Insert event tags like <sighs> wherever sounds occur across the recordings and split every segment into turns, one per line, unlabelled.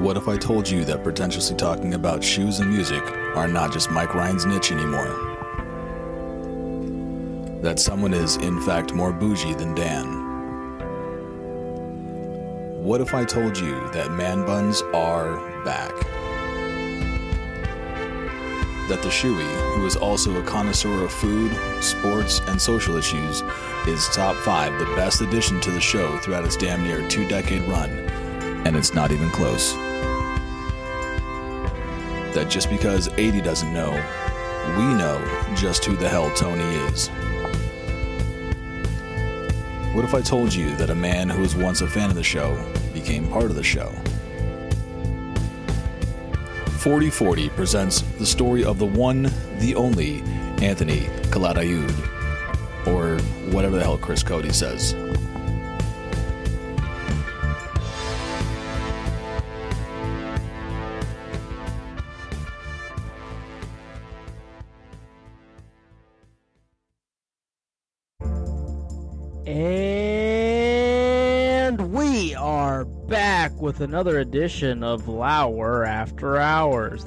What if I told you that pretentiously talking about shoes and music are not just Mike Ryan's niche anymore? That someone is, in fact, more bougie than Dan? What if I told you that man buns are back? That the Shoey, who is also a connoisseur of food, sports, and social issues, is top five the best addition to the show throughout its damn near two decade run, and it's not even close. That just because 80 doesn't know, we know just who the hell Tony is. What if I told you that a man who was once a fan of the show became part of the show? 4040 presents the story of the one, the only Anthony Calatayud, or whatever the hell Chris Cody says.
And we are back with another edition of Lauer After Hours.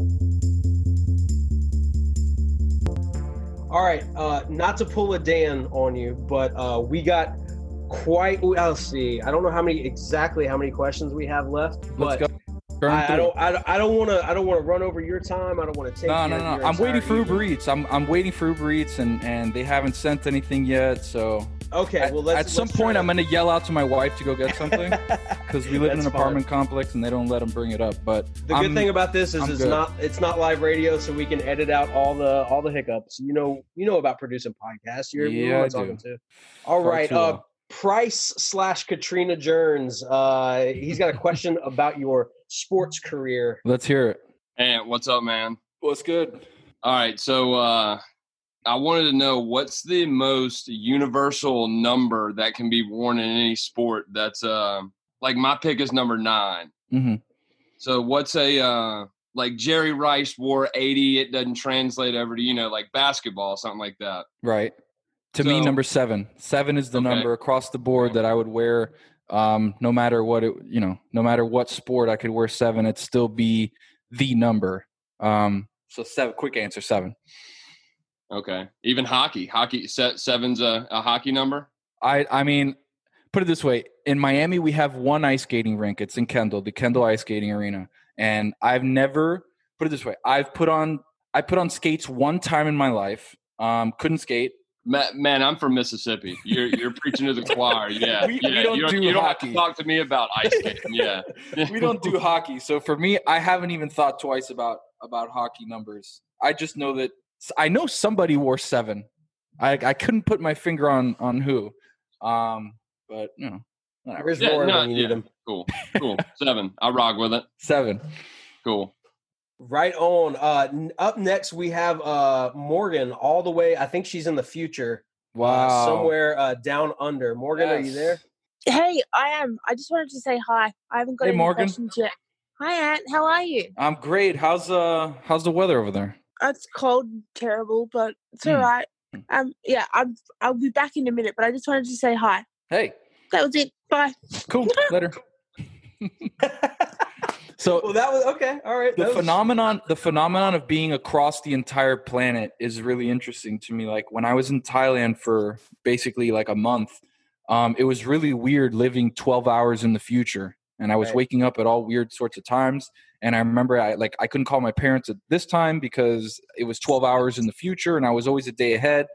All right, uh, not to pull a Dan on you, but uh, we got quite. I'll see. I don't know how many exactly how many questions we have left, but
Let's go.
I, I don't. I, don't- want to. I don't want to run over your time. I don't want to take.
No,
your,
no, no.
your
I'm waiting
entire
for Uber. Eats. I'm I'm waiting for Uber Eats, and and they haven't sent anything yet. So
Okay,
at,
well, let's,
at some
let's
point, I'm gonna yell out to my wife to go get something <laughs> because we live in an
fine.
apartment complex and they don't let them bring it up. But
The
I'm-
good thing about this is
I'm
it's
good.
not it's not live radio, so we can edit out all the all the hiccups. You know, you know about producing podcasts. You're you know
Yeah, I
talking
do.
to. All
Far
right, uh. Price slash Katrina Jerns. Uh, he's got a question <laughs> about your sports career.
let's hear it.
Hey, what's up, man?
What's good?
All right, so uh, I wanted to know what's the most universal number that can be worn in any sport. That's uh, like my pick is number 9
hmm
So what's a uh, like Jerry Rice wore eighty? It doesn't translate over to you know like basketball, something like that.
Right. To me, number seven. Seven is the
Okay.
number across the board that I would wear. Um, no matter what it, you know, no matter what sport, I could wear seven. It'd still be the number. Um, so seven. Quick answer: seven.
Okay, even hockey, hockey se- seven's a, a hockey number.
I I mean, put it this way: in Miami, we have one ice skating rink. It's in Kendall, the Kendall Ice Skating Arena, and I've never put it this way: I've put on I put on skates one time in my life. Um, couldn't skate.
Ma- Man, I'm from Mississippi. You're you're preaching to the choir. <laughs> Yeah,
We- we don't
you
do
you don't have to
hockey.
talk to me about ice skating. Yeah. <laughs>
we don't do hockey. So for me, I haven't even thought twice about about hockey numbers. I just know that I know somebody wore seven. I I couldn't put my finger on on who. Um, but you know, whatever.
Where's
Yeah,
Roy
no,
when you need
yeah.
him?
Cool. Cool. Seven. I rock with it.
seven.
Cool.
Right on. Uh, n- up next we have uh Morgan, all the way. I think she's in the future. uh,
Wow.
somewhere uh, down under. Morgan, are you there?
Hey, I am. I just wanted to say hi. I haven't got
Hey,
any
Morgan.
questions yet. Hi, Aunt. How are you?
I'm great. How's uh how's the weather over there?
It's cold and terrible, but it's
Mm.
all right. Um, yeah, I'm. I'll be back in a minute, but I just wanted to say hi.
Hey,
That was it. Bye.
cool. <laughs> Later. <laughs> so
well, that was okay. All right.
the
that was-
phenomenon the phenomenon of being across the entire planet is really interesting to me like when i was in thailand for basically like a month um, it was really weird living 12 hours in the future and i was
Right.
waking up at all weird sorts of times and i remember i like i couldn't call my parents at this time because it was 12 hours in the future and i was always a day ahead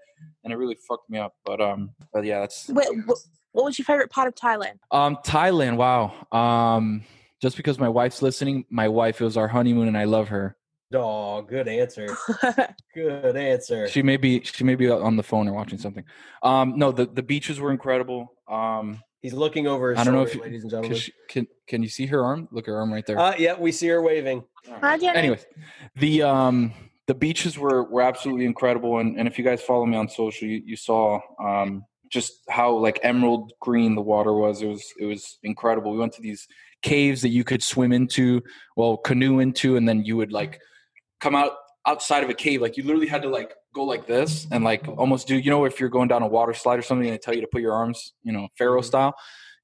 and it really fucked me up but um but yeah that's
Wait, what, what was your favorite part of Thailand?
um, Thailand. Wow. Um, just because my wife's listening, my wife it was our honeymoon, and I love her.
Oh, good answer. <laughs> Good answer.
She may be she may be on the phone or watching something. Um, no, the the beaches were incredible. Um,
He's looking over his
I don't know
shoulder,
if you-
ladies and
can,
gentlemen.
she, can can you see her arm? Look, her arm right there.
Uh, yeah, we see her waving.
Hi, Jenny.
Anyways, the um the beaches were were absolutely incredible, and and if you guys follow me on social, you, you saw um just how like emerald green the water was. It was it was incredible. We went to these caves that you could swim into, well, canoe into, and then you would like come out outside of a cave. Like you literally had to like go like this and like almost do you know if you're going down a water slide or something, and they tell you to put your arms, you know, pharaoh style.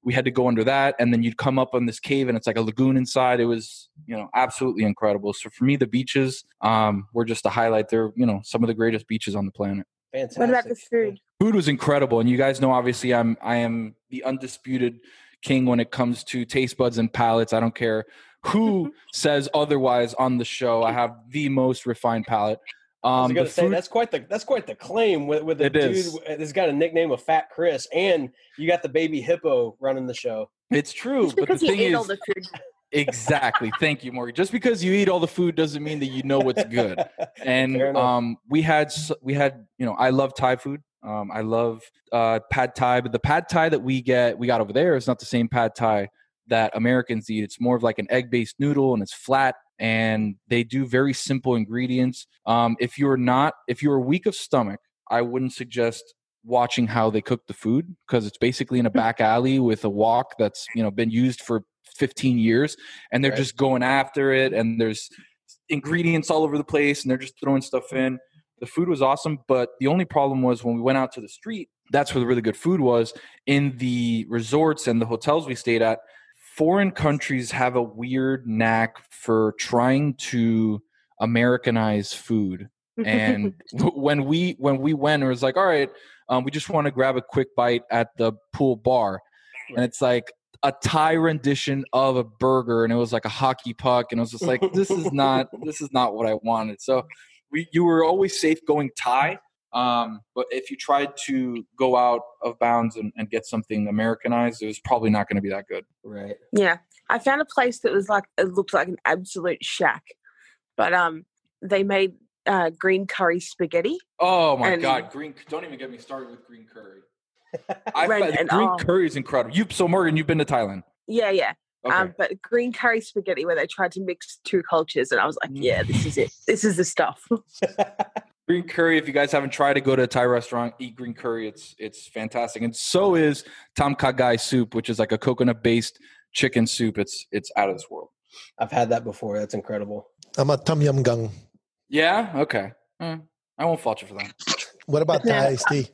We had to go under that, and then you'd come up on this cave, and it's like a lagoon inside. It was, you know, absolutely incredible. So for me, the beaches um, were just a highlight. They're, you know, some of the greatest beaches on the planet
Fantastic.
What about the food?
food was incredible and you guys know obviously i'm i am the undisputed king when it comes to taste buds and palates i don't care who <laughs> says otherwise on the show i have the most refined palate
I was
um
gonna say
food-
that's quite the that's quite the claim with with the
It
dude
is.
that's got a nickname of Fat Chris, and you got the baby hippo running the show.
it's true
Just
but the thing is
the food.
exactly thank you Morgan. just because you eat all the food doesn't mean that you know what's good <laughs> and um we had we had you know i love thai food um i love uh pad thai but the pad thai that we get we got over there is not the same pad thai that americans eat it's more of like an egg based noodle and it's flat and they do very simple ingredients. Um if you're not if you're weak of stomach i wouldn't suggest watching how they cook the food because it's basically in a back alley with a wok that's you know been used for 15 years and they're
Right.
just going after it and there's ingredients all over the place and they're just throwing stuff in. The food was awesome but the only problem was when we went out to the street that's where the really good food was in the resorts and the hotels we stayed at foreign countries have a weird knack for trying to americanize food. And <laughs> when we when we went it was like all right um, we just want to grab a quick bite at the pool bar. And it's like a thai rendition of a burger and it was like a hockey puck and it was just like this is not <laughs> this is not what i wanted. So we you were always safe going thai um, but if you tried to go out of bounds and, and get something americanized it was probably not going to be that good
right.
Yeah, I found a place that was like it looked like an absolute shack, but um, they made uh, green curry spaghetti.
oh my
And-
god green don't even get me started with green curry <laughs> I
Right,
find
and,
green
um,
curry is incredible. You so Morgan, you've been to Thailand.
Yeah, yeah.
Okay.
Um, but green curry spaghetti where they tried to mix two cultures, and I was like, yeah, this is it. This is the stuff. <laughs>
green curry. If you guys haven't tried to go to a Thai restaurant, eat green curry. It's it's fantastic. And so is Tom Kha Gai soup, which is like a coconut based chicken soup. It's it's out of this world.
I've had that before. That's incredible.
I'm a Tom Yum Gung.
Yeah. Okay. Eh, I won't fault you for that.
What about
Yeah.
Thai iced tea?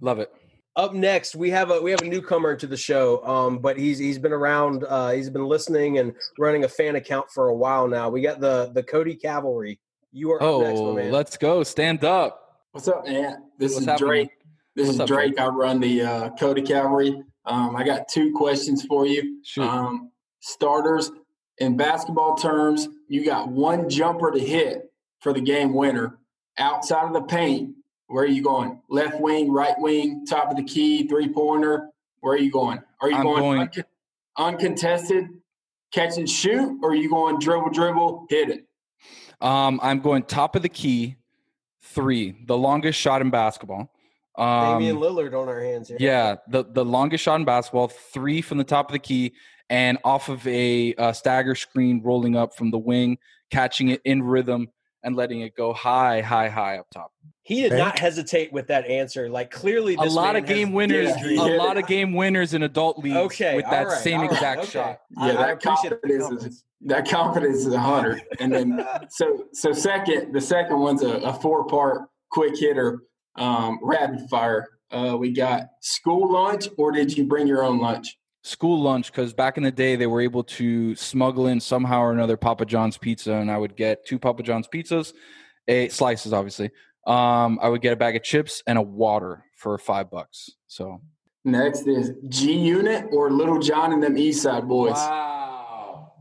Love it.
Up next, we have a we have a newcomer to the show, um, but he's he's been around. Uh, he's been listening and running a fan account for a while now. We got the the Cody Cavalry. You are up next,
Oh,
man.
let's go. Stand up.
What's up, man? This
What's
is
happening?
Drake. This
What's
is
up,
Drake. I run the uh, Cody Cavalry. Um, I got two questions for you.
Shoot.
Um, starters, in basketball terms, you got one jumper to hit for the game winner. Outside of the paint, where are you going? Left wing, right wing, top of the key, three pointer. Where are you going? Are you
I'm
going,
going-
unco- uncontested, catch and shoot, or are you going dribble, dribble, hit it?
Um, I'm going top of the key, three, the longest shot in basketball. Um,
Damian Lillard on our hands here.
Yeah, the the longest shot in basketball, three from the top of the key, and off of a uh, stagger screen, rolling up from the wing, catching it in rhythm, and letting it go high, high, high up top.
He did
Okay.
not hesitate with that answer. Like clearly,
A lot
man
of game winners, a lot of game winners in adult leagues
Okay,
with that
right,
same
all right,
exact
okay.
shot.
Yeah,
I
that
appreciate
confidence is that confidence is a hundred. And then <laughs> so so second, the second one's a, a four part quick hitter, um, rapid fire. Uh, we got school lunch, or did you bring your own lunch?
School lunch, because back in the day they were able to smuggle in somehow or another Papa John's pizza, and I would get two Papa John's pizzas, eight slices, obviously. Um, I would get a bag of chips and a water for five bucks. So
Next is G Unit or Lil Jon and them East Side boys.
Wow.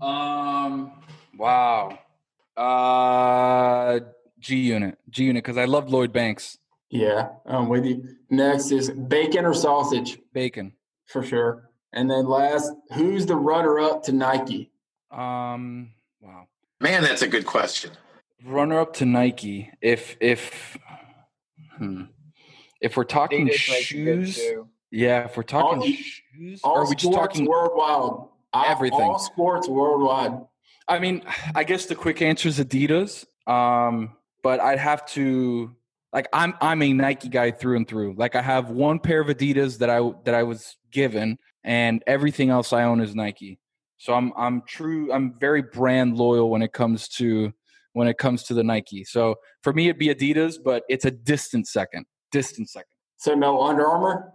Um. Wow. Uh. G Unit. G Unit because I loved Lloyd Banks.
Yeah, I'm with you. Next is bacon or sausage
Bacon.
for sure. And then last, who's the runner up to Nike?
Um. Wow.
Man, that's a good question.
Runner up to Nike. If if. Hmm. If we're talking
Adidas makes it good
shoes, yeah. If we're talking
All-
shoes,
All
are we just talking?
worldwide.
Everything?
All sports worldwide.
I mean, I guess the quick answer is Adidas. Um, but I'd have to like I'm I'm a Nike guy through and through. Like I have one pair of Adidas that I that I was given, and everything else I own is Nike. So I'm I'm true. I'm very brand loyal when it comes to when it comes to the Nike. So for me, it'd be Adidas, but it's a distant second. Distant second.
So no Under Armour.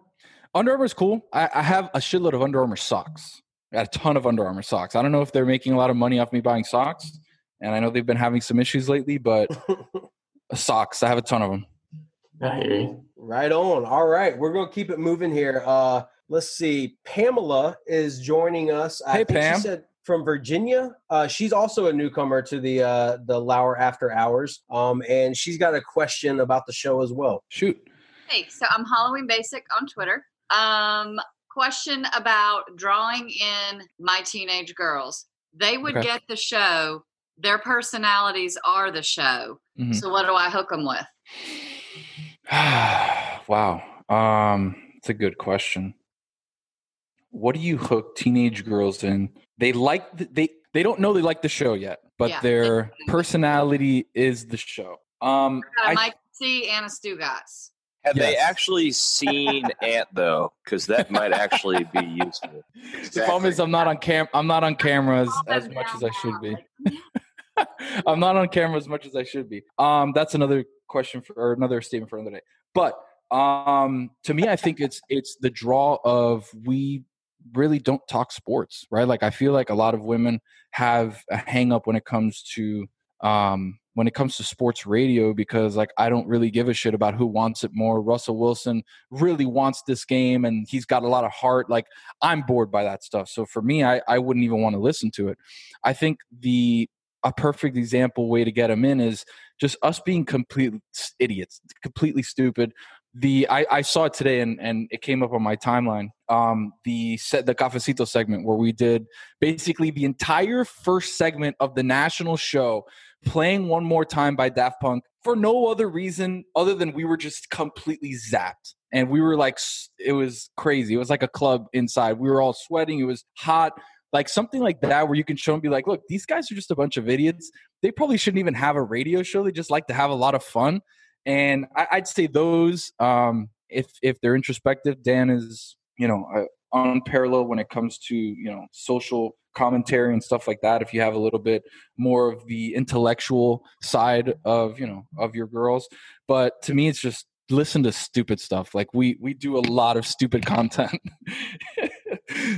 Under Armour's cool. I, I have a shitload of Under Armour socks. I got a ton of Under Armour socks. I don't know if they're making a lot of money off me buying socks, and I know they've been having some issues lately. But <laughs> socks, I have a ton of them.
I hear you.
Right on. All right, we're gonna keep it moving here. Uh, let's see. Pamela is joining us. I
Hey,
think
Pam.
She said from Virginia. Uh, she's also a newcomer to the uh, the Lauer After Hours. Um, and she's got a question about the show as well.
Shoot.
Hey, so I'm Halloween Basic on Twitter. Um, question about drawing in my teenage girls. They would
Okay.
get the show. Their personalities are the show.
Mhm.
So what do I hook them with? <sighs>
wow. Um, it's a good question. What do you hook teenage girls in? They like the, they they don't know they like the show yet, but
Yeah,
their personality is the show. Um,
Got a
I-
Mike C and a Stugotz.
Have they actually seen <laughs> Ant though? Because that might actually be useful. <laughs>
The problem is I'm not on cam. I'm not on cameras as, as much as I should be. <laughs> I'm not on camera as much as I should be. Um, that's another question for or another statement for another day. But um, to me, I think it's it's the draw of we really don't talk sports, right? Like I feel like a lot of women have a hang up when it comes to um when it comes to sports radio because like I don't really give a shit about who wants it more. Russell Wilson really wants this game and he's got a lot of heart. Like I'm bored by that stuff. So for me, I, I wouldn't even want to listen to it. I think the a perfect example way to get him in is just us being complete idiots, completely stupid. The I, I saw it today and, and it came up on my timeline. Um, the set the cafecito segment where we did basically the entire first segment of the national show playing one more time by Daft Punk for no other reason other than we were just completely zapped. And we were like it was crazy. It was like a club inside. We were all sweating. It was hot. Like something like that where you can show and be like look these guys are just a bunch of idiots. They probably shouldn't even have a radio show. They just like to have a lot of fun and I, i'd say those um if if they're introspective dan is you know uh, unparalleled when it comes to you know social commentary and stuff like that. If you have a little bit more of the intellectual side of you know of your girls. But to me it's just listen to stupid stuff. Like we we do a lot of stupid <laughs> content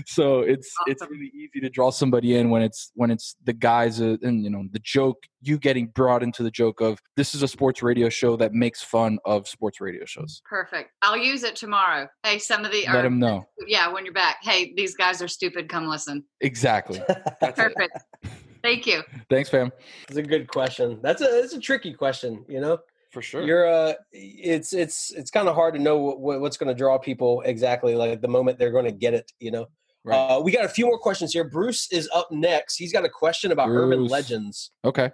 so it's it's really easy to draw somebody in when it's when it's the guys uh, and you know the joke you getting brought into the joke of this is a sports radio show that makes fun of sports radio shows
Perfect. I'll use it tomorrow. Hey, some of the
let
or-
them know <laughs>
Yeah, when you're back. Hey, these guys are stupid. Come listen.
exactly That's <laughs> it.
Perfect. <laughs> Thank you.
thanks fam
It's a good question. That's a it's a tricky question. You know,
for sure
you're uh, it's it's it's kind of hard to know what, what's going to draw people exactly like the moment they're going to get it. You know.
Right.
Uh, we got a few more questions here. Bruce is up next. He's got a question about urban legends.
okay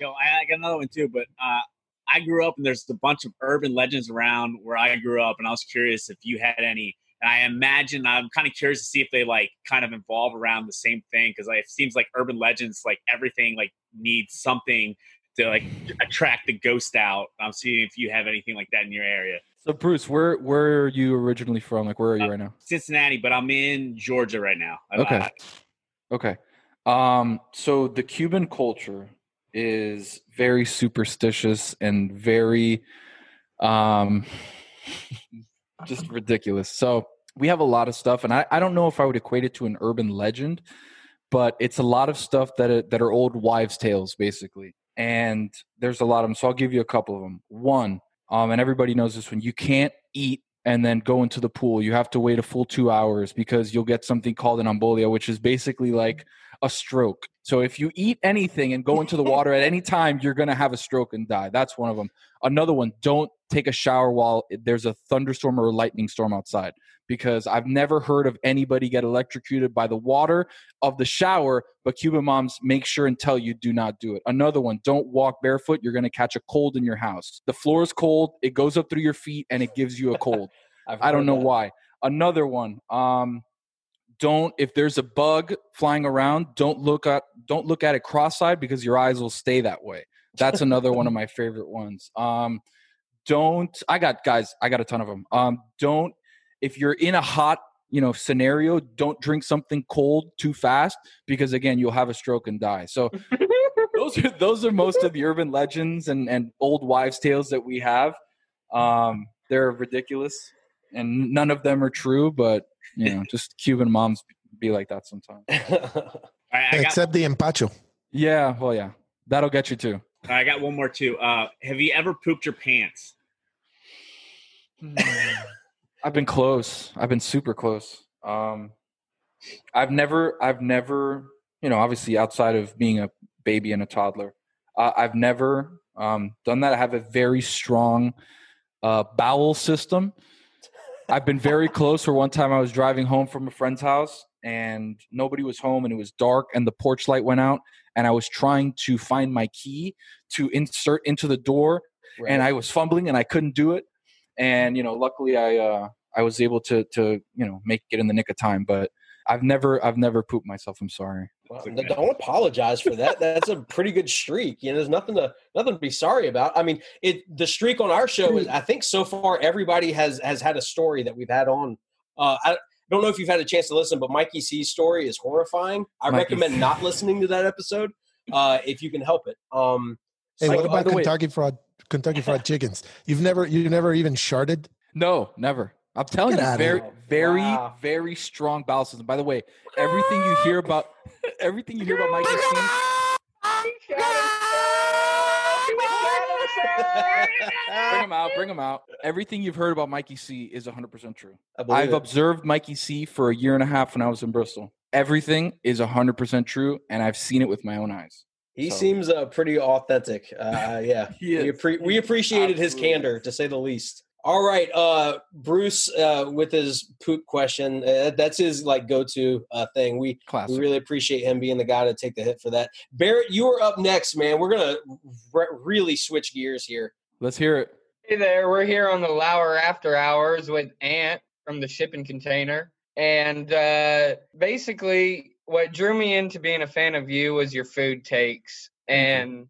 Yo, I, I got another one too, but uh, I grew up and there's a bunch of urban legends around where I grew up, and I was curious if you had any. And I imagine I'm kind of curious to see if they like kind of involve around the same thing because like, it seems like urban legends, like everything, like needs something to like attract the ghost out. I'm seeing if you have anything like that in your area.
So Bruce, where where are you originally from? Like where are you right now?
Cincinnati, but I'm in Georgia right now.
Okay.
I-
Okay. Um, so the Cuban culture is very superstitious and very um <laughs> just ridiculous. So we have a lot of stuff, and I, I don't know if I would equate it to an urban legend, but it's a lot of stuff that that are old wives' tales, basically. And there's a lot of them. So I'll give you a couple of them. One, um, and everybody knows this one: you can't eat and then go into the pool. You have to wait a full two hours because you'll get something called an embolia, which is basically like a stroke. So if you eat anything and go into the water at any time, you're going to have a stroke and die. That's one of them. Another one, don't take a shower while there's a thunderstorm or a lightning storm outside because I've never heard of anybody get electrocuted by the water of the shower, but Cuban moms make sure and tell you do not do it. Another one, don't walk barefoot. You're going to catch a cold in your house. The floor is cold, it goes up through your feet and it gives you a cold. <laughs>
I've
don't know
that.
why. Another one, um, don't if there's a bug flying around, don't look at don't look at it cross-eyed because your eyes will stay that way. That's another one of my favorite ones. Um, don't I got guys, I got a ton of them. Um, don't if you're in a hot you know scenario, don't drink something cold too fast because again you'll have a stroke and die. So those are those are most of the urban legends and and old wives' tales that we have. Um, they're ridiculous, and none of them are true. But you know, <laughs> just Cuban moms be like that sometimes. <laughs>
I got-
Except the empacho.
Yeah, well, yeah, that'll get you too.
I got one more too. Uh, have you ever pooped your pants? <laughs>
I've been close. I've been super close. Um, I've never, I've never, you know, obviously outside of being a baby and a toddler, uh, I've never um, done that. I have a very strong uh, bowel system. I've been very close. For one time, I was driving home from a friend's house and nobody was home, and it was dark, and the porch light went out, and I was trying to find my key to insert into the door, and I was fumbling, and I couldn't do it and you know luckily i uh i was able to to you know make it in the nick of time but i've never i've never pooped myself i'm sorry
Well, don't apologize for that. That's a pretty good streak. You know, there's nothing to nothing to be sorry about. I mean, it the streak on our show is I think so far everybody has has had a story that we've had on. Uh, I don't know if you've had a chance to listen, but Mikey C's story is horrifying. I
Mikey
recommend
C.
not listening to that episode uh, if you can help it. Um,
Hey,
so-
what about
by the way-
Kentucky Fried Kentucky Fried Chickens? You've never you've never even sharded?
no never i'm telling
Get
you very
here.
Very
Wow.
very strong bowel system. By the way everything you hear about <laughs> everything you hear about mikey C, bring him out bring him out. Everything you've heard about mikey c is 100% true. I've
it.
observed mikey c for a year and a half when i was in bristol. Everything is 100% true and i've seen it with my own eyes.
He
So-
seems uh, pretty authentic. Uh, yeah, <laughs>
He
we, appre- we appreciated his candor, to say the least. All right, uh, Bruce, uh, with his poop question, uh, that's his like go-to uh, thing. We
Classic.
we really appreciate him being the guy to take the hit for that. Barrett, you are up next, man. We're gonna re- really switch gears here.
let's hear it
Hey there, we're here on the Lauer After Hours with Ant from the shipping container. And uh, basically, what drew me into being a fan of you was your food takes. And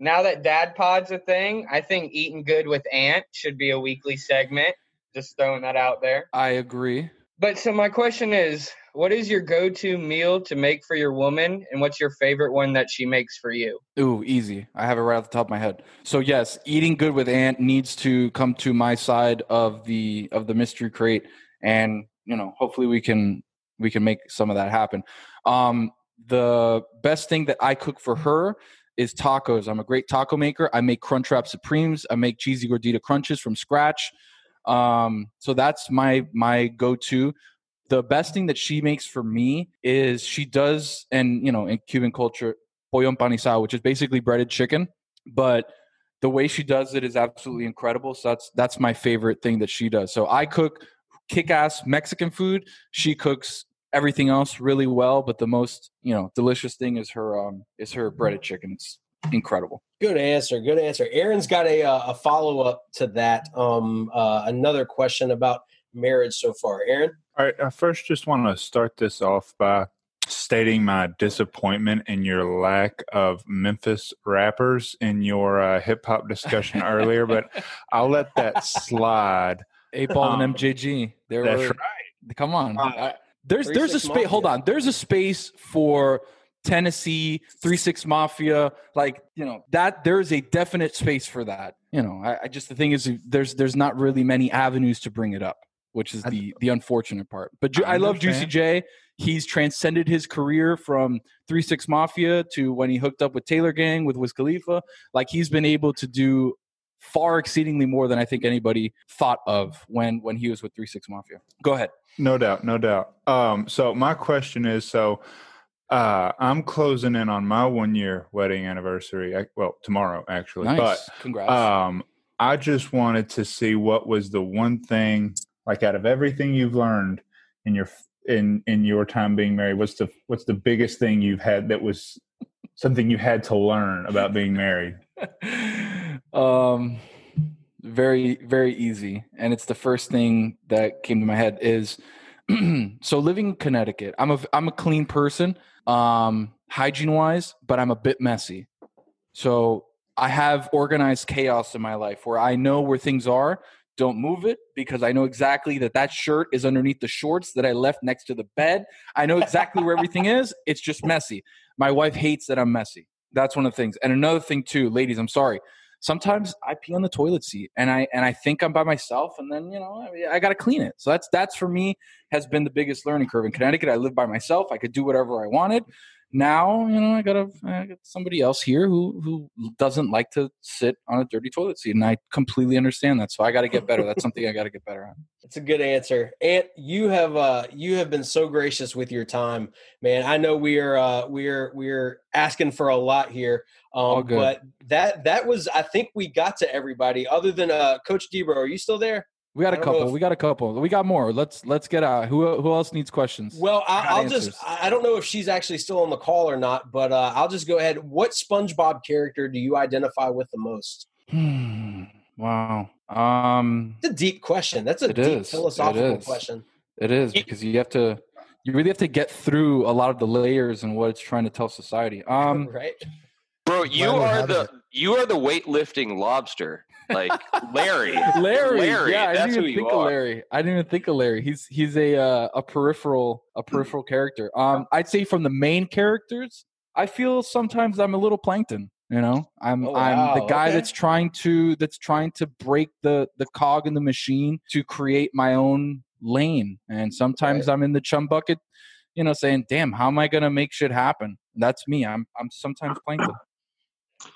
now that Dad Pod's a thing, I think Eating Good with Ant should be a weekly segment. Just throwing that out there.
i agree
But so my question is, what is your go-to meal to make for your woman, and what's your favorite one that she makes for you?
Ooh, easy. I have it right off the top of my head. So yes, eating good with Ant needs to come to my side of the of the mystery crate, and you know, hopefully we can we can make some of that happen. Um, the best thing that I cook for her is tacos. I'm a great taco maker. I make Crunchwrap Supremes. I make cheesy gordita crunches from scratch. Um, so that's my my go-to. The best thing that she makes for me is she does, and you know, in Cuban culture, pollo empanizado, which is basically breaded chicken, but the way she does it is absolutely incredible. So that's that's my favorite thing that she does. So I cook kick-ass Mexican food. She cooks everything else really well, but the most you know delicious thing is her um is her breaded chicken. It's incredible.
Good answer. Good answer. Aaron's got a uh, a follow up to that. Um, uh, another question about marriage so far. Aaron.
All right, I first just want to start this off by stating my disappointment in your lack of Memphis rappers in your uh, hip hop discussion <laughs> earlier, but I'll let that slide.
A ball
Um,
and MJG. There
that's
were,
right.
Come on.
Uh,
I- there's
Three
there's a space. Hold on. There's a space for Tennessee, Three Six Mafia. Like you know that there's a definite space for that. You know, I, I just the thing is there's there's not really many avenues to bring it up, which is the the unfortunate part. But Ju-
I
I love Juicy. J. He's transcended his career from Three Six Mafia to when he hooked up with Taylor Gang with Wiz Khalifa. Like he's been able to do far exceedingly more than I think anybody thought of when when he was with Three Six Mafia. Go ahead.
No doubt, no doubt. Um, so my question is, so uh, I'm closing in on my one year wedding anniversary. I, well, tomorrow actually,
Nice.
but
Congrats.
um, I just wanted to see what was the one thing, like out of everything you've learned in your in in your time being married, what's the what's the biggest thing you've had that was something you had to learn about being married? <laughs>
um very very easy. And it's the first thing that came to my head is <clears throat> so living in connecticut i'm a i'm a clean person um hygiene wise but i'm a bit messy. So i have organized chaos in my life where i know where things are don't move it because i know exactly that that shirt is underneath the shorts that i left next to the bed. I know exactly where everything is. It's just messy. My wife hates that i'm messy. That's one of the things. And another thing too ladies i'm sorry sometimes I pee on the toilet seat and I and I think I'm by myself and then you know I, mean, I got to clean it. So that's that's for me has been the biggest learning curve in Connecticut. I lived by myself. I could do whatever I wanted. Now you know I got, a, I got somebody else here who who doesn't like to sit on a dirty toilet seat, and I completely understand that. So I got to get better. That's something I got to get better at. <laughs>
It's a good answer. Ant, you have uh you have been so gracious with your time, man. I know we are uh we're we're asking for a lot here. Um
good.
but that that was I think we got to everybody other than uh Coach Debro. Are you still there?
We got a couple.
if-
We got a couple. We got more. Let's let's get out. Who who else needs questions?
Well,
I
I,
got
I'll
answers.
just I I don't know if she's actually still on the call or not, but uh I'll just go ahead. What SpongeBob character do you identify with the most?
Hmm. Wow. Um.
It's a deep question. That's a deep
is.
Philosophical
is.
question.
It is because you have to, you really have to get through a lot of the layers and what it's trying to tell society. Um, <laughs>
right.
Bro, you
we're
the
it.
you are the weightlifting lobster, like <laughs> Larry.
Larry,
Larry,
yeah, I
that's
didn't
who
even
you
think of
are.
Larry. I didn't even think of Larry. He's he's a uh, a peripheral a peripheral character. Um, I'd say from the main characters, I feel sometimes I'm a little plankton. You know, I'm
Oh,
I'm the guy
okay.
that's trying to that's trying to break the the cog in the machine to create my own lane. And sometimes I'm in the chum bucket, you know, saying, "Damn, how am I gonna make shit happen?" That's me. I'm I'm sometimes plankton.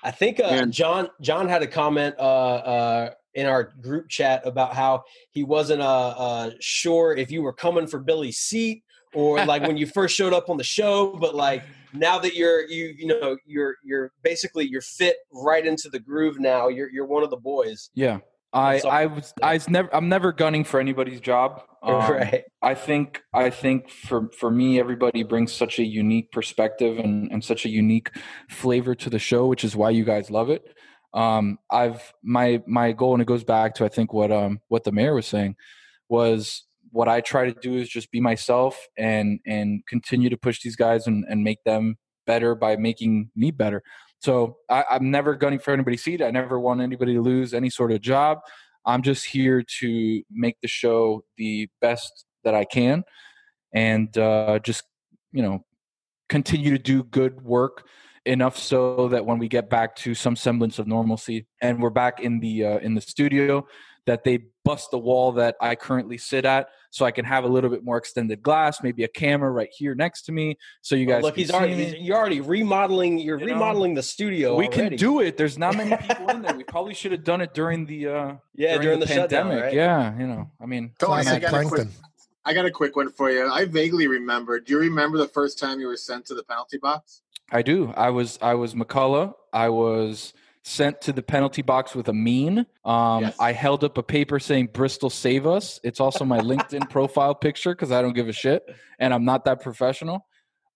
I think uh, John John had a comment uh, uh, in our group chat about how he wasn't uh, uh, sure if you were coming for Billy's seat or like when you first showed up on the show, but like now that you're you you know you're you're basically you're fit right into the groove now. You're you're one of the boys.
Yeah. I, I was I was never I'm never gunning for anybody's job. <laughs> Um,
Right.
I think I think for for me everybody brings such a unique perspective and, and such a unique flavor to the show, which is why you guys love it. Um, I've my my goal and it goes back to I think what um what the mayor was saying was what I try to do is just be myself and and continue to push these guys and, and make them better by making me better. So I, I'm never gunning for anybody's seat. I never want anybody to lose any sort of job. I'm just here to make the show the best that I can, and uh, just you know continue to do good work enough so that when we get back to some semblance of normalcy and we're back in the uh, in the studio that they bust the wall that I currently sit at so I can have a little bit more extended glass, maybe a camera right here next to me so you
Oh,
guys
look,
can
he's
see
already
me.
he's, you're already remodeling. You're
You know,
remodeling the studio.
we
already.
can do it. There's not many <laughs> people in there. We probably should have done it during the uh
Yeah, during the shutdown,
pandemic.
right?
Yeah, you know, I mean,
Tony,
it's
I
not-
got a quick,
I got a quick one for you. I vaguely remember. Do you remember the first time you were sent to the penalty box?
I do. I was I was McCullough. I was sent to the penalty box with a mean. Um, I held up a paper saying Bristol save us. It's also my LinkedIn <laughs> profile picture because I don't give a shit and I'm not that professional.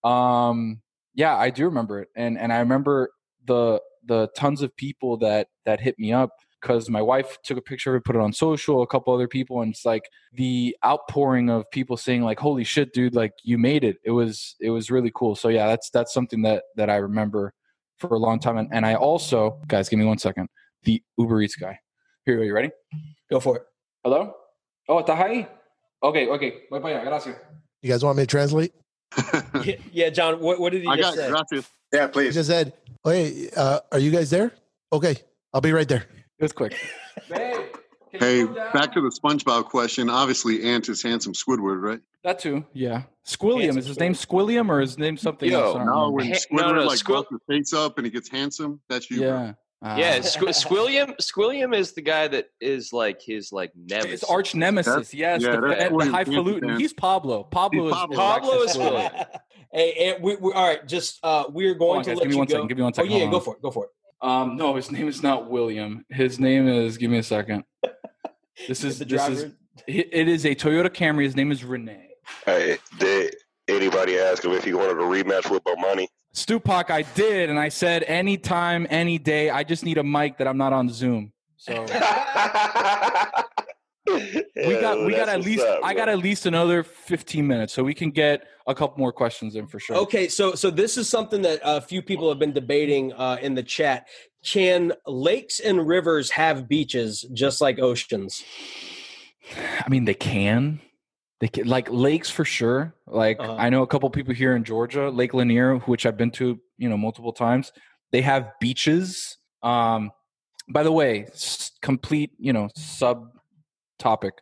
Um, yeah, I do remember it, and and I remember the the tons of people that that hit me up because my wife took a picture of it, put it on social, a couple other people, and it's like the outpouring of people saying like, "Holy shit, dude! Like you made it." It was it was really cool. So yeah, that's that's something that that I remember for a long time. And, and I also, guys, give me one second. The Uber Eats guy. Here you go. You ready?
Go for it.
Hello. Oh, está ahí. Okay, okay. Voy para allá. Gracias.
You guys want me to translate? <laughs>
yeah, yeah, John. What, what did he
I
just
got
say?
gracias.
Yeah,
He
please.
just said, "Oh, hey, uh, are you guys there? Okay, I'll be right there."
It was quick. <laughs>
Hey, back to the SpongeBob question. Obviously, Ant is handsome Squidward, right?
That too. Yeah. Squilliam. Is his name Squilliam or is his name something else? I don't
no, when Squidward
no, no,
like
Squid-
blows his face up and he gets handsome, that's you.
Yeah.
yeah,
Ah. <laughs>
Squ- Squilliam. Squilliam is the guy that is like his like nemesis.
His arch nemesis.
That's-
Yes.
yeah,
the,
that's
the, highfalutin. He's Pablo. Pablo is
Pablo.
is
Pablo is
Squilliam. <laughs>
Hey, and we, we, all right. Just uh, we're going
on,
to
guys,
let
give me
you
one
go.
second, give me one second,
Oh yeah,
hold
go for it. Go for it.
Um, no, his name is not William. His name is. Give me a second. <laughs> This is
The
this is.
driver-
It it is a Toyota Camry. His name is Renee.
Hey, did anybody ask him if he wanted a rematch with Bomani?
Stupak, I did, and I said anytime, any day. I just need a mic that I'm not on Zoom. So <laughs> we got we got at least
up,
I got at least another 15 minutes, so we can get a couple more questions in for sure.
Okay, so so this is something that a few people have been debating uh, in the chat. Can lakes and rivers have beaches just like oceans?
I mean, they can. They can, like lakes for sure. Like
Uh-huh.
I know a couple people here in Georgia, Lake Lanier, which I've been to, you know, multiple times. They have beaches. Um, by the way, complete, you know, sub topic.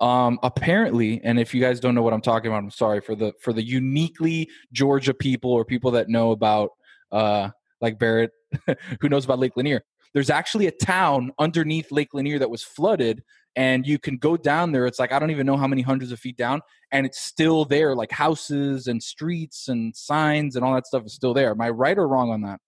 Um, apparently, and if you guys don't know what I'm talking about, I'm sorry for the for the uniquely Georgia people or people that know about uh like Barrett, <laughs> who knows about Lake Lanier. There's actually a town underneath Lake Lanier that was flooded, and you can go down there. It's like I don't even know how many hundreds of feet down, and it's still there. Like houses and streets and signs and all that stuff is still there. Am I right or wrong on that?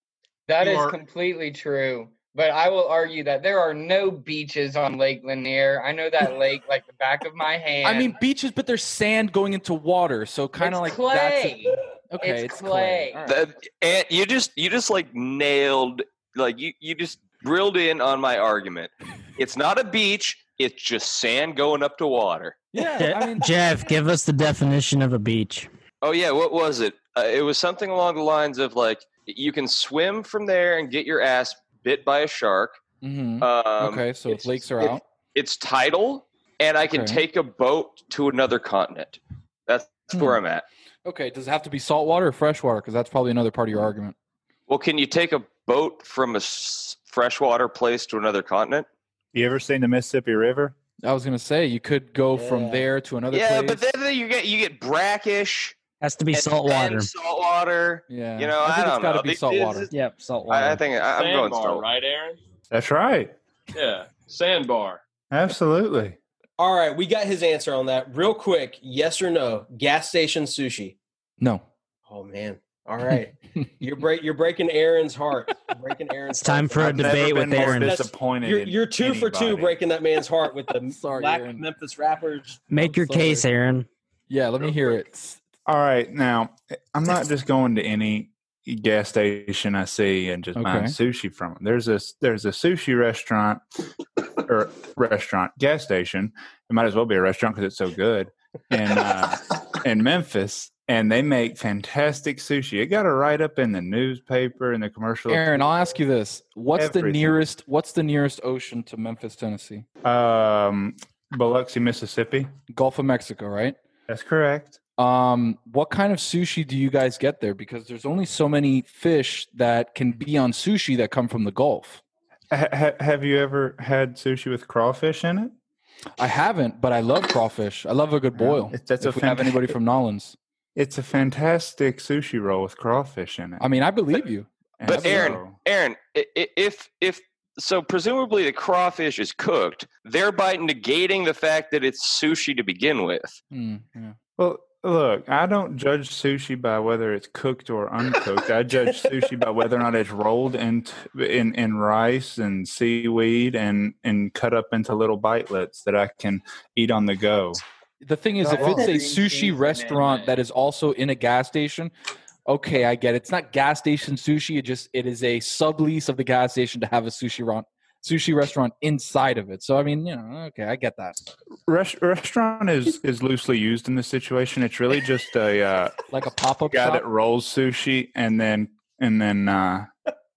That
You
is
are-
completely true. But I will argue that there are no beaches on Lake Lanier. I know that <laughs> lake like the back of my hand.
I mean beaches, but there's sand going into water, so kind of like
clay.
that's okay.
It's
It's,
clay.
All right.
That, and you just you just like nailed like you you just drilled in on my argument. It's not a beach. It's just sand going up to water.
Yeah,
Jeff, give us the definition of a beach.
Oh yeah, what was it? Uh, it was something along the lines of like you can swim from there and get your ass bit by a shark.
Mhm.
Um,
okay, so if lakes are
it-
out.
It's tidal, and I can
Okay.
take a boat to another continent. That's where
Hmm.
I'm at.
Okay, does it have to be saltwater or freshwater? Because that's probably another part of your argument.
Well, can you take a boat from a freshwater place to another continent?
You ever seen the Mississippi River?
I was gonna say you could go from there to another
yeah,
place.
but then you get you get brackish.
Has to be
and
saltwater.
Salt water.
Yeah,
You know,
I
I,
think it's
don't
gotta
know.
be
salt
water.
this is-
Yep, saltwater.
I, I think I, I'm going
Sandbar,
salt.
right, Aaron?
That's right.
Yeah, sandbar.
Absolutely.
All right, we got his answer on that. Real quick, yes or no? Gas station sushi.
No.
Oh man. All right. <laughs> you're break you're breaking Aaron's heart. You're breaking Aaron's
It's time for a
I've
debate
been
with
more
Aaron.
That's-
disappointed
You're, you're two for two breaking that man's heart with the <laughs>
Sorry,
black
Aaron.
Memphis rappers.
Make your
sorry.
case, Aaron.
Yeah, let me hear it.
All right. Now, I'm not just going to any gas station I see and just buying
Okay.
sushi from them. There's a there's a sushi restaurant or restaurant gas station. It might as well be a restaurant because it's so good. In uh, <laughs> in Memphis, and they make fantastic sushi. It got a write up in the newspaper and the commercial.
Aaron, I'll ask you this: What's the nearest? What's the nearest ocean to Memphis, Tennessee?
Um, Biloxi, Mississippi.
Gulf of Mexico, right?
That's correct.
Um, what kind of sushi do you guys get there? Because there's only so many fish that can be on sushi that come from the Gulf.
Ha- ha- have you ever had sushi with crawfish in it?
I haven't, but I love crawfish. I love a good boil.
It's- that's a
if we have anybody from Nolans,
It's a fantastic sushi roll with crawfish in it.
I mean, I believe you.
And
But Aaron,
so-
Aaron, i- i- if if so, presumably the crawfish is cooked, thereby negating the fact that it's sushi to begin with.
Hmm, yeah.
Well, look, I don't judge sushi by whether it's cooked or uncooked. I judge sushi by whether or not it's rolled in in, in rice and seaweed and and cut up into little bitelets that I can eat on the go.
The thing is,
Not
if
wrong.
it's a sushi restaurant that is also in a gas station, okay, I get it. It's not gas station sushi. It just it is a sublease of the gas station to have a sushi ron- sushi restaurant inside of it. So I mean, you know, okay, I get that.
Res- restaurant is is loosely used in this situation. It's really just a uh, <laughs>
like a pop up
guy
shop?
that rolls sushi, and then and then uh,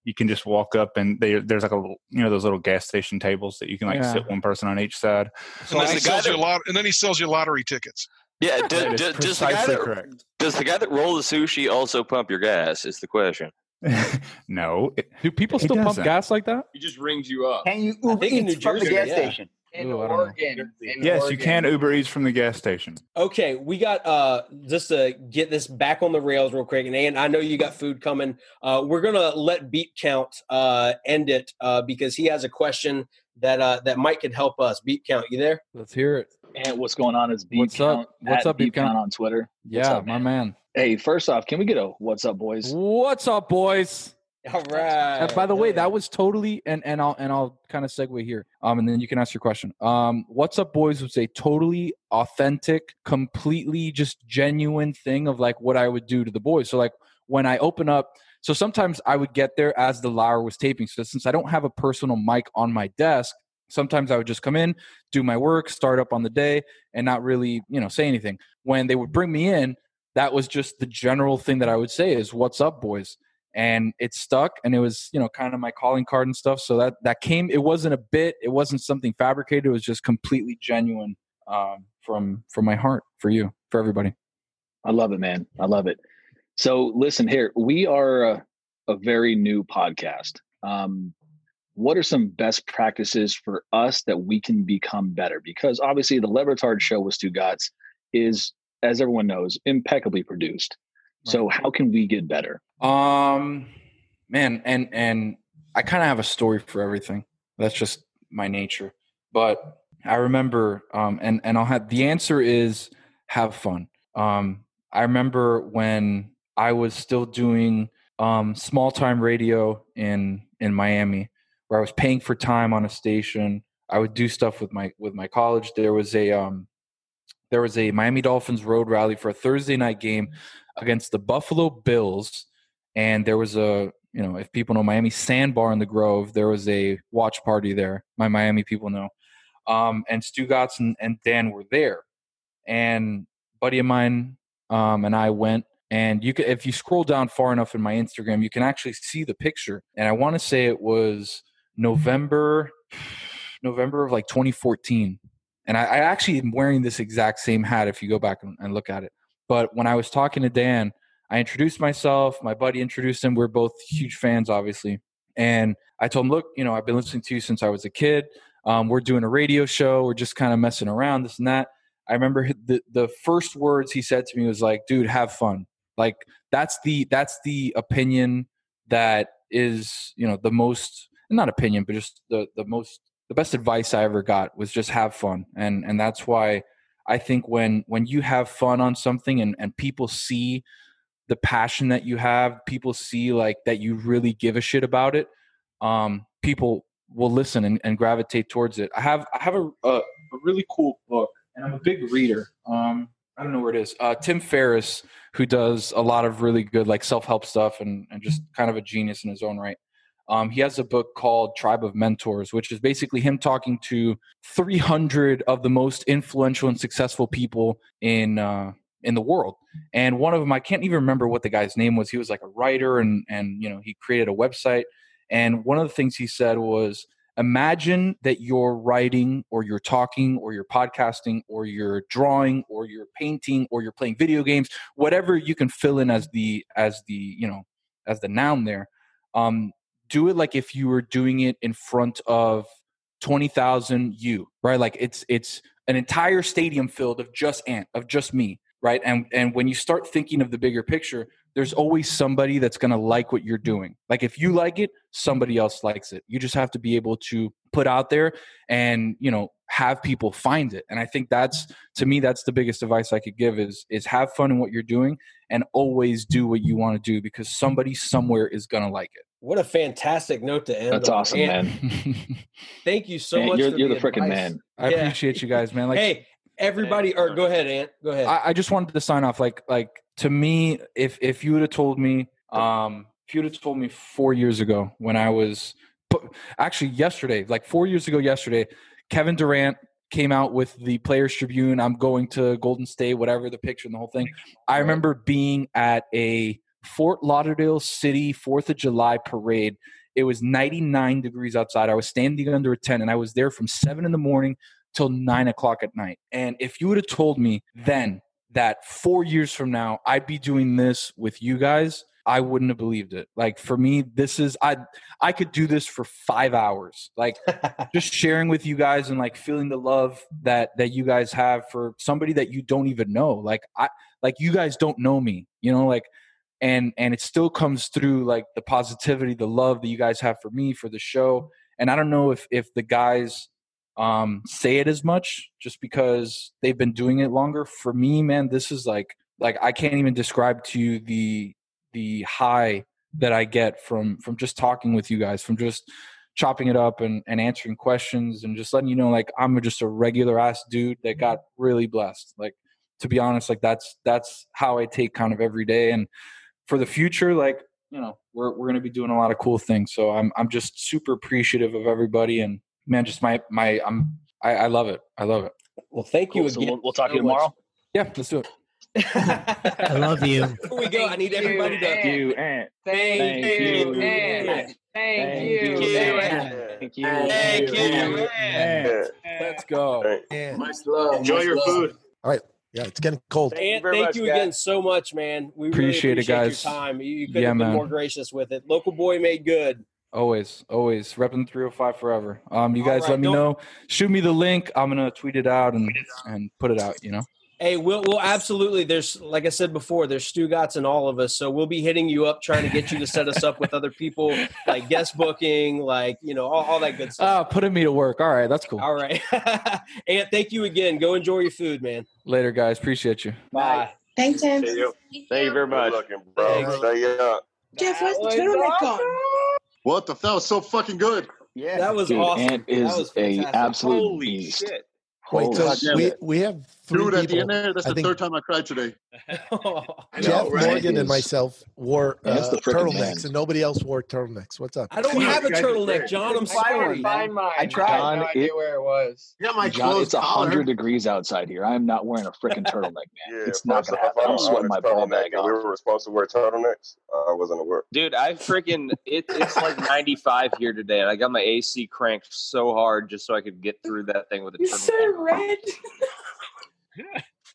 you can just walk up and they, there's like a little- you know those little gas station tables that you can like
Yeah.
sit one person on each side.
and, then he sells you a lot, and then he sells you lottery tickets.
Yeah, do, do, does the guy
precisely
that
correct.
does the guy that rolls the sushi also pump your gas? Is the question. <laughs>
no,
do people still pump
doesn't.
gas like that?
He just rings you up.
Can you Uber
think New
Eats from the gas
yeah.
station?
In
Ooh, I don't know.
Oregon. in
Yes, you can Uber Eats from the gas station.
Okay, we got uh just to get this back on the rails real quick, and Ann, I know you got food coming. Uh, we're gonna let Beat Count uh end it uh because he has a question that uh that Mike could help us. Beat Count, you there?
Let's hear it.
And what's going on is Beat
What's up? What's up, Beat
Beat Count
Count?
on Twitter.
Yeah,
up,
my man.
Hey, first off, can we get a what's up, boys?
What's up, boys?
All right.
And by the way, that was totally and and I'll and I'll kind of segue here. Um, and then you can ask your question. Um, what's up, boys? Was a totally authentic, completely just genuine thing of like what I would do to the boys. So like when I open up, so sometimes I would get there as the Lauer was taping. So since I don't have a personal mic on my desk, sometimes I would just come in, do my work, start up on the day, and not really you know say anything. When they would bring me in, that was just the general thing that I would say is "What's up, boys." and it stuck and it was you know kind of my calling card and stuff so that that came it wasn't a bit it wasn't something fabricated it was just completely genuine um, from from my heart for you for everybody
I love it, man. I love it. So, listen here, we are a, a very new podcast. Um, what are some best practices for us that we can become better? Because obviously, the Le Batard show with Stugotz is, as everyone knows, impeccably produced. So, how can we get better?
um man and and i kind of have a story for everything. That's just my nature. But i remember um and and i'll have the answer is have fun. Um i remember when i was still doing um small time radio in in miami where i was paying for time on a station. I would do stuff with my with my college. There was a um there was a miami dolphins road rally for a thursday night game against the buffalo bills. And there was a you know if people know miami sandbar in the grove there was a watch party there. My miami people know. Um, and Stugotz and, and dan were there. And buddy of mine um, and i went and you can if you scroll down far enough in my instagram you can actually see the picture. And i want to say it was november november of like 2014 and I, I actually am wearing this exact same hat if you go back and, and look at it but when i was talking to dan I introduced myself. My buddy introduced him. We're both huge fans, obviously. And I told him, look, you know, I've been listening to you since I was a kid. Um, we're doing a radio show. We're just kind of messing around, this and that. I remember the the first words he said to me was like, "Dude, have fun." Like that's the that's the opinion that is you know the most not opinion, but just the the most the best advice I ever got was just have fun, and and that's why I think when when you have fun on something and and people see the passion that you have people see like that you really give a shit about it um people will listen and, and gravitate towards it. I have i have a, a, a really cool book and i'm a big reader. Um i don't know where it is. Uh tim ferriss who does a lot of really good like self-help stuff and, and just kind of a genius in his own right um, he has a book called Tribe of Mentors, which is basically him talking to 300 of the most influential and successful people in uh, in the world. And one of them, I can't even remember what the guy's name was. He was like a writer, and and you know he created a website. And one of the things he said was, imagine that you're writing, or you're talking, or you're podcasting, or you're drawing, or you're painting, or you're playing video games, whatever you can fill in as the as the you know as the noun there. Um, do it like if you were doing it in front of 20,000 you, right? Like it's it's an entire stadium filled of just Ant, of just me, right? And and when you start thinking of the bigger picture, there's always somebody that's going to like what you're doing. Like if you like it, somebody else likes it. You just have to be able to put out there and, you know, have people find it. And I think that's to me that's the biggest advice I could give is is have fun in what you're doing and always do what you want to do because somebody somewhere is going to like it.
What a fantastic note to end.
That's
on.
awesome,
And
man. <laughs>
Thank you so
Man,
much.
you're-
for
you're the
advice.
frickin' man.
I appreciate you guys, man. Like
hey, everybody, or go ahead, Ant. Go ahead.
I, I just wanted to sign off. Like, like to me, if if you would have told me, um, if you would have told me four years ago when I was actually yesterday, like four years ago yesterday, Kevin Durant came out with the Players Tribune. I'm going to Golden State, whatever the picture and the whole thing. I remember being at a Fort Lauderdale City Fourth of July parade. It was 99 degrees outside. I was standing under a tent, and I was there from seven in the morning till nine o'clock at night. And if you would have told me then that four years from now I'd be doing this with you guys, I wouldn't have believed it. Like for me, this is I I could do this for five hours. Like <laughs> just sharing with you guys and like feeling the love that that you guys have for somebody that you don't even know. Like I like you guys don't know me, you know, like and and it still comes through like the positivity, the love that you guys have for me, for the show. And I don't know if if the guys um, say it as much just because they've been doing it longer. For me, man, this is like like I can't even describe to you the the high that I get from from just talking with you guys, from just chopping it up and, and answering questions and just letting you know like I'm just a regular ass dude that got really blessed. Like to be honest, like that's that's how I take kind of every day. And for the future, like, you know, we're we're gonna be doing a lot of cool things. So I'm I'm just super appreciative of everybody and man, just my my I'm I, I love it. I love it.
Well, thank you
Cool. So
again.
we'll, we'll talk to you
so much.
tomorrow.
Yeah, let's do it.
I love you. <laughs>
Before we go, I need everybody to
Thank
you, Ant.
Thank,
Thank
you,
you,
Ant.
Ant.
Thank
Thank
you,
you, Thank you.
Thank you,
Ant.
Let's go.
Much love.
Enjoy your food.
All right. Yeah, it's getting cold.
And
very
thank
much,
you
guys.
again so much, man. We
Appreciate
really
it, guys.
your time. You, you couldn't
Yeah,
have been
man.
more gracious with it. Local boy made good.
Always, always repping 305 forever. Um, you guys
right,
let me know. Shoot me the link. I'm gonna tweet it out and and put it out. You know.
Hey, we'll we'll absolutely. There's like I said before, there's Stugotz in all of us, so we'll be hitting you up trying to get you to set us up with other people, like guest booking, like you know, all, all that good stuff.
Ah, putting me to work. All right, that's cool.
All right, <laughs> and thank you again. Go enjoy your food, man.
Later, guys. Appreciate you.
Bye.
Thanks, Tim.
Thank you. Thank you very much. Good looking, bro.
Thanks.
Stay up.
Jeff, where's the
was
turtleneck gone?
What the? That was so fucking good.
Yeah.
That was
Dude,
awesome.
Ant
that
is
was
a
fantastic.
absolute
Holy
beast.
shit.
Wait,
Holy
so
shit.
we, we have three
Dude, at the end there, that's
I
the
think
third time I cried today. <laughs>
Jeff
know, right?
Morgan and myself wore uh, turtlenecks,
man.
and nobody else wore turtlenecks. What's up?
I don't have a turtleneck, John. I'm
I couldn't
sorry.
find mine.
I tried.
I had no idea
it-
where it was.
Yeah, my
John,
clothes
it's a hundred degrees outside here. I'm not wearing a freaking turtleneck, man. <laughs>
Yeah,
it's not gonna happen.
I
I'm sweating my
a
ball bag
and we were supposed to wear turtlenecks. I wasn't aware.
Dude, I freaking it, it's like <laughs> 95 here today, and I got my AC cranked so hard just so I could get through that thing with a
You're so red.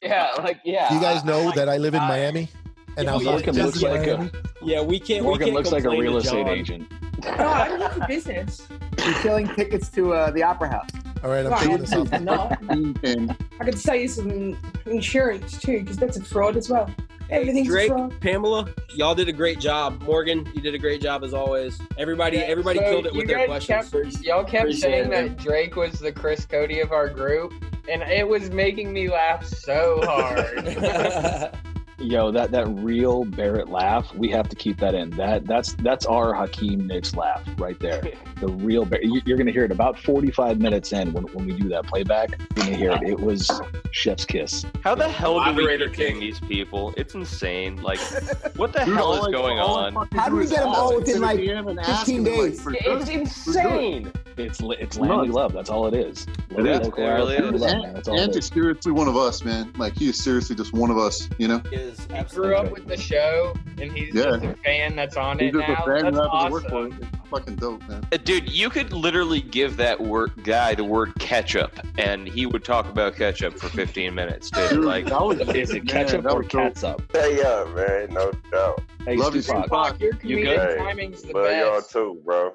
Yeah, like yeah.
Do you guys know
I'm like,
that I live in
I-
Miami? And how
Yeah,
hot it
Morgan
is
looks like
Miami?
a
Yeah, we can't.
Morgan
we can't
looks like a real estate agent.
Oh, I'm here for business.
You're selling tickets to uh, the Opera House.
All right, I'm
Right.
shutting this off.
I'm not.
And
I could sell you some insurance too, because that's a fraud as well. Everything's
Drake,
a fraud.
Pamela, y'all did a great job. Morgan, you did a great job as always. Everybody, everybody
So
killed it with their questions.
Kept, y'all kept
Appreciate
saying
it.
that Drake was the Chris Cote of our group, and it was making me laugh so hard. <laughs>
Yo, that that real Barrett laugh, we have to keep that in. That that's that's our Hakeem Nicks laugh right there. <laughs> The real Barrett. You- You're gonna hear it about 45 minutes in when, when we do that playback. You're gonna hear it. It was Chef's kiss.
How the hell do we
Moderator
contain these people? It's insane. Like, <laughs> what the
Dude,
hell is
I-
going
all
on?
How do we
is
get 'em
ask
all within, like,
the end and ask
15
them, like,
days?
it's
good.
insane.
It's li- it's Landy Love. That's all it is.
It is.
Local
It really is.
Love, man. That's all
Ant
it
is
is.
seriously one of us, man. Like he is seriously just one of us, you know.
Is
He grew up with the show, and he's
Yeah.
just a fan that's on
He's
it
just a
now.
fan
That's
who work for
awesome.
It's fucking dope, man.
Uh, Dude, you could literally give that word guy the word ketchup, and he would talk about ketchup for 15 minutes, dude.
Dude,
Like,
that was
Is it
man,
ketchup
that
or
was dope.
catsup?
Stay up, man. No doubt.
Hey,
Love you,
Tupac.
Tupac.
Fuck, your
You
comedic
good?
timing's the
Love y'all too, bro.